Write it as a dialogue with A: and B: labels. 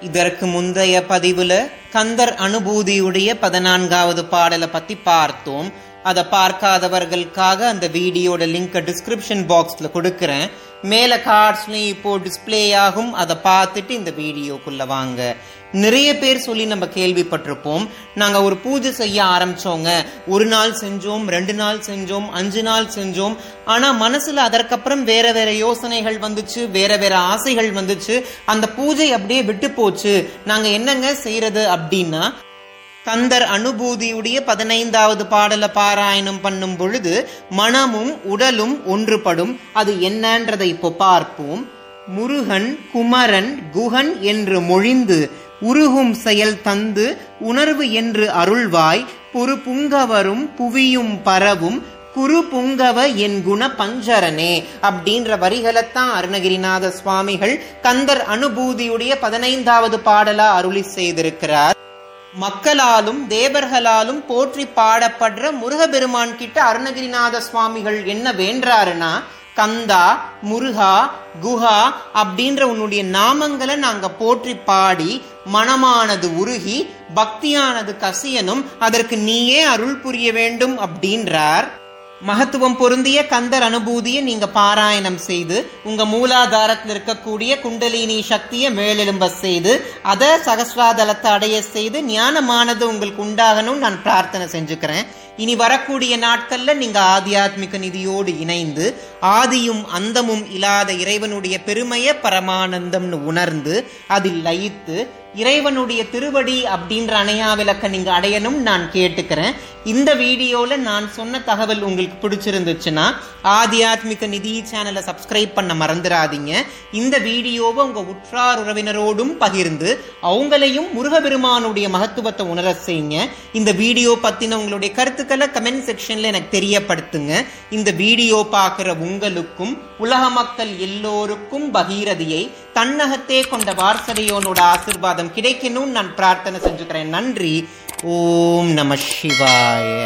A: இதற்கு முந்தைய பதிவுல கந்தர் அனுபூதியுடைய பதினான்காவது பாடலை பத்தி பார்த்தோம். அதை பார்க்காதவர்களுக்காக அந்த வீடியோட லிங்க் டிஸ்கிரிப்ஷன் பாக்ஸ்ல கொடுக்கிறேன். மேலே கார்ட்ஸ்லையும் இப்போது டிஸ்பிளே ஆகும். அதை பார்த்துட்டு இந்த வீடியோக்குள்ளே வாங்க. நிறைய பேர் சொல்லி நம்ம கேள்விப்பட்டிருப்போம். நாங்கள் ஒரு பூஜை செய்ய ஆரம்பிச்சோங்க. ஒரு நாள் செஞ்சோம் ரெண்டு நாள் செஞ்சோம் அஞ்சு நாள் செஞ்சோம். ஆனால் மனசில் அதற்கப்புறம் வேற வேற யோசனைகள் வந்துச்சு வேற வேற ஆசைகள் வந்துச்சு. அந்த பூஜை அப்படியே விட்டு போச்சு. நாங்கள் என்னங்க செய்கிறது அப்படின்னா கந்தர் அனுபூதியுடைய பதினைந்தாவது பாடல பாராயணம் பண்ணும் பொழுது மனமும் உடலும் ஒன்றுபடும். அது என்னன்றதை இப்போ பார்ப்போம். முருகன் குமரன் குகன் என்று மொழிந்து உருகும் செயல் தந்து உணர்வு என்று அருள்வாய். பொறு புங்கவரும் புவியும் பரவும் குரு புங்கவ என் குண பஞ்சரனே அப்படின்ற வரிகளைத்தான் அருணகிரிநாத சுவாமிகள் கந்தர் அனுபூதியுடைய பதினைந்தாவது பாடலா அருளி செய்திருக்கிறார். மக்களாலும் தேவர்களாலும் போற்றி பாடப்படுற முருகபெருமான் கிட்ட அருணகிரிநாத சுவாமிகள் என்ன வேண்டாருன்னா கந்தா முருகா குஹா அப்படின்ற உன்னுடைய நாமங்களை நாங்க போற்றி பாடி மனமானது உருகி பக்தியானது கசியனும் அதற்கு நீயே அருள் புரிய வேண்டும் அப்படின்றார். மகத்துவம் பொருந்திய கந்தர் அனுபூதியை நீங்க பாராயணம் செய்து உங்க மூலாதாரத்தில் இருக்கக்கூடிய குண்டலினி சக்தியை மேலெழும்ப செய்து அதை சகசிராதலத்தை அடைய செய்து ஞானமானது உங்களுக்கு உண்டாகணும் நான் பிரார்த்தனை செஞ்சுக்கிறேன். இனி வரக்கூடிய நாட்கள்ல நீங்க ஆத்தியாத்மிக நிதியோடு இணைந்து ஆதியும் அந்தமும் இல்லாத இறைவனுடைய பெருமைய பரமானந்தம்னு உணர்ந்து அதில் லயித்து இறைவனுடைய திருவடி அப்படின்ற அணையா விளக்க நீங்க அடையணும் நான் கேட்டுக்கிறேன். இந்த வீடியோல நான் சொன்ன தகவல் உங்களுக்கு பிடிச்சிருந்துச்சுன்னா ஆத்தியாத்மிக நிதி சேனலை சப்ஸ்கிரைப் பண்ண மறந்துடாதீங்க. இந்த வீடியோவை உங்க உற்றார் உறவினரோடும் பகிர்ந்து அவங்களையும் முருகபெருமானுடைய மகத்துவத்தை உணர செய்யுங்க. இந்த வீடியோ பத்தின உங்களுடைய கருத்துக்களை கமெண்ட் செக்ஷன்ல எனக்கு தெரியப்படுத்துங்க. இந்த வீடியோ பார்க்குற உங்களுக்கும் உலக மக்கள் எல்லோருக்கும் பகீரதியை தன்னகத்தே கொண்ட வார்சதையோனோட ஆசிர்வாதம் கிடைக்கணும்னு நான் பிரார்த்தனை செஞ்சுக்கிறேன். நன்றி. ஓம் நம சிவாய.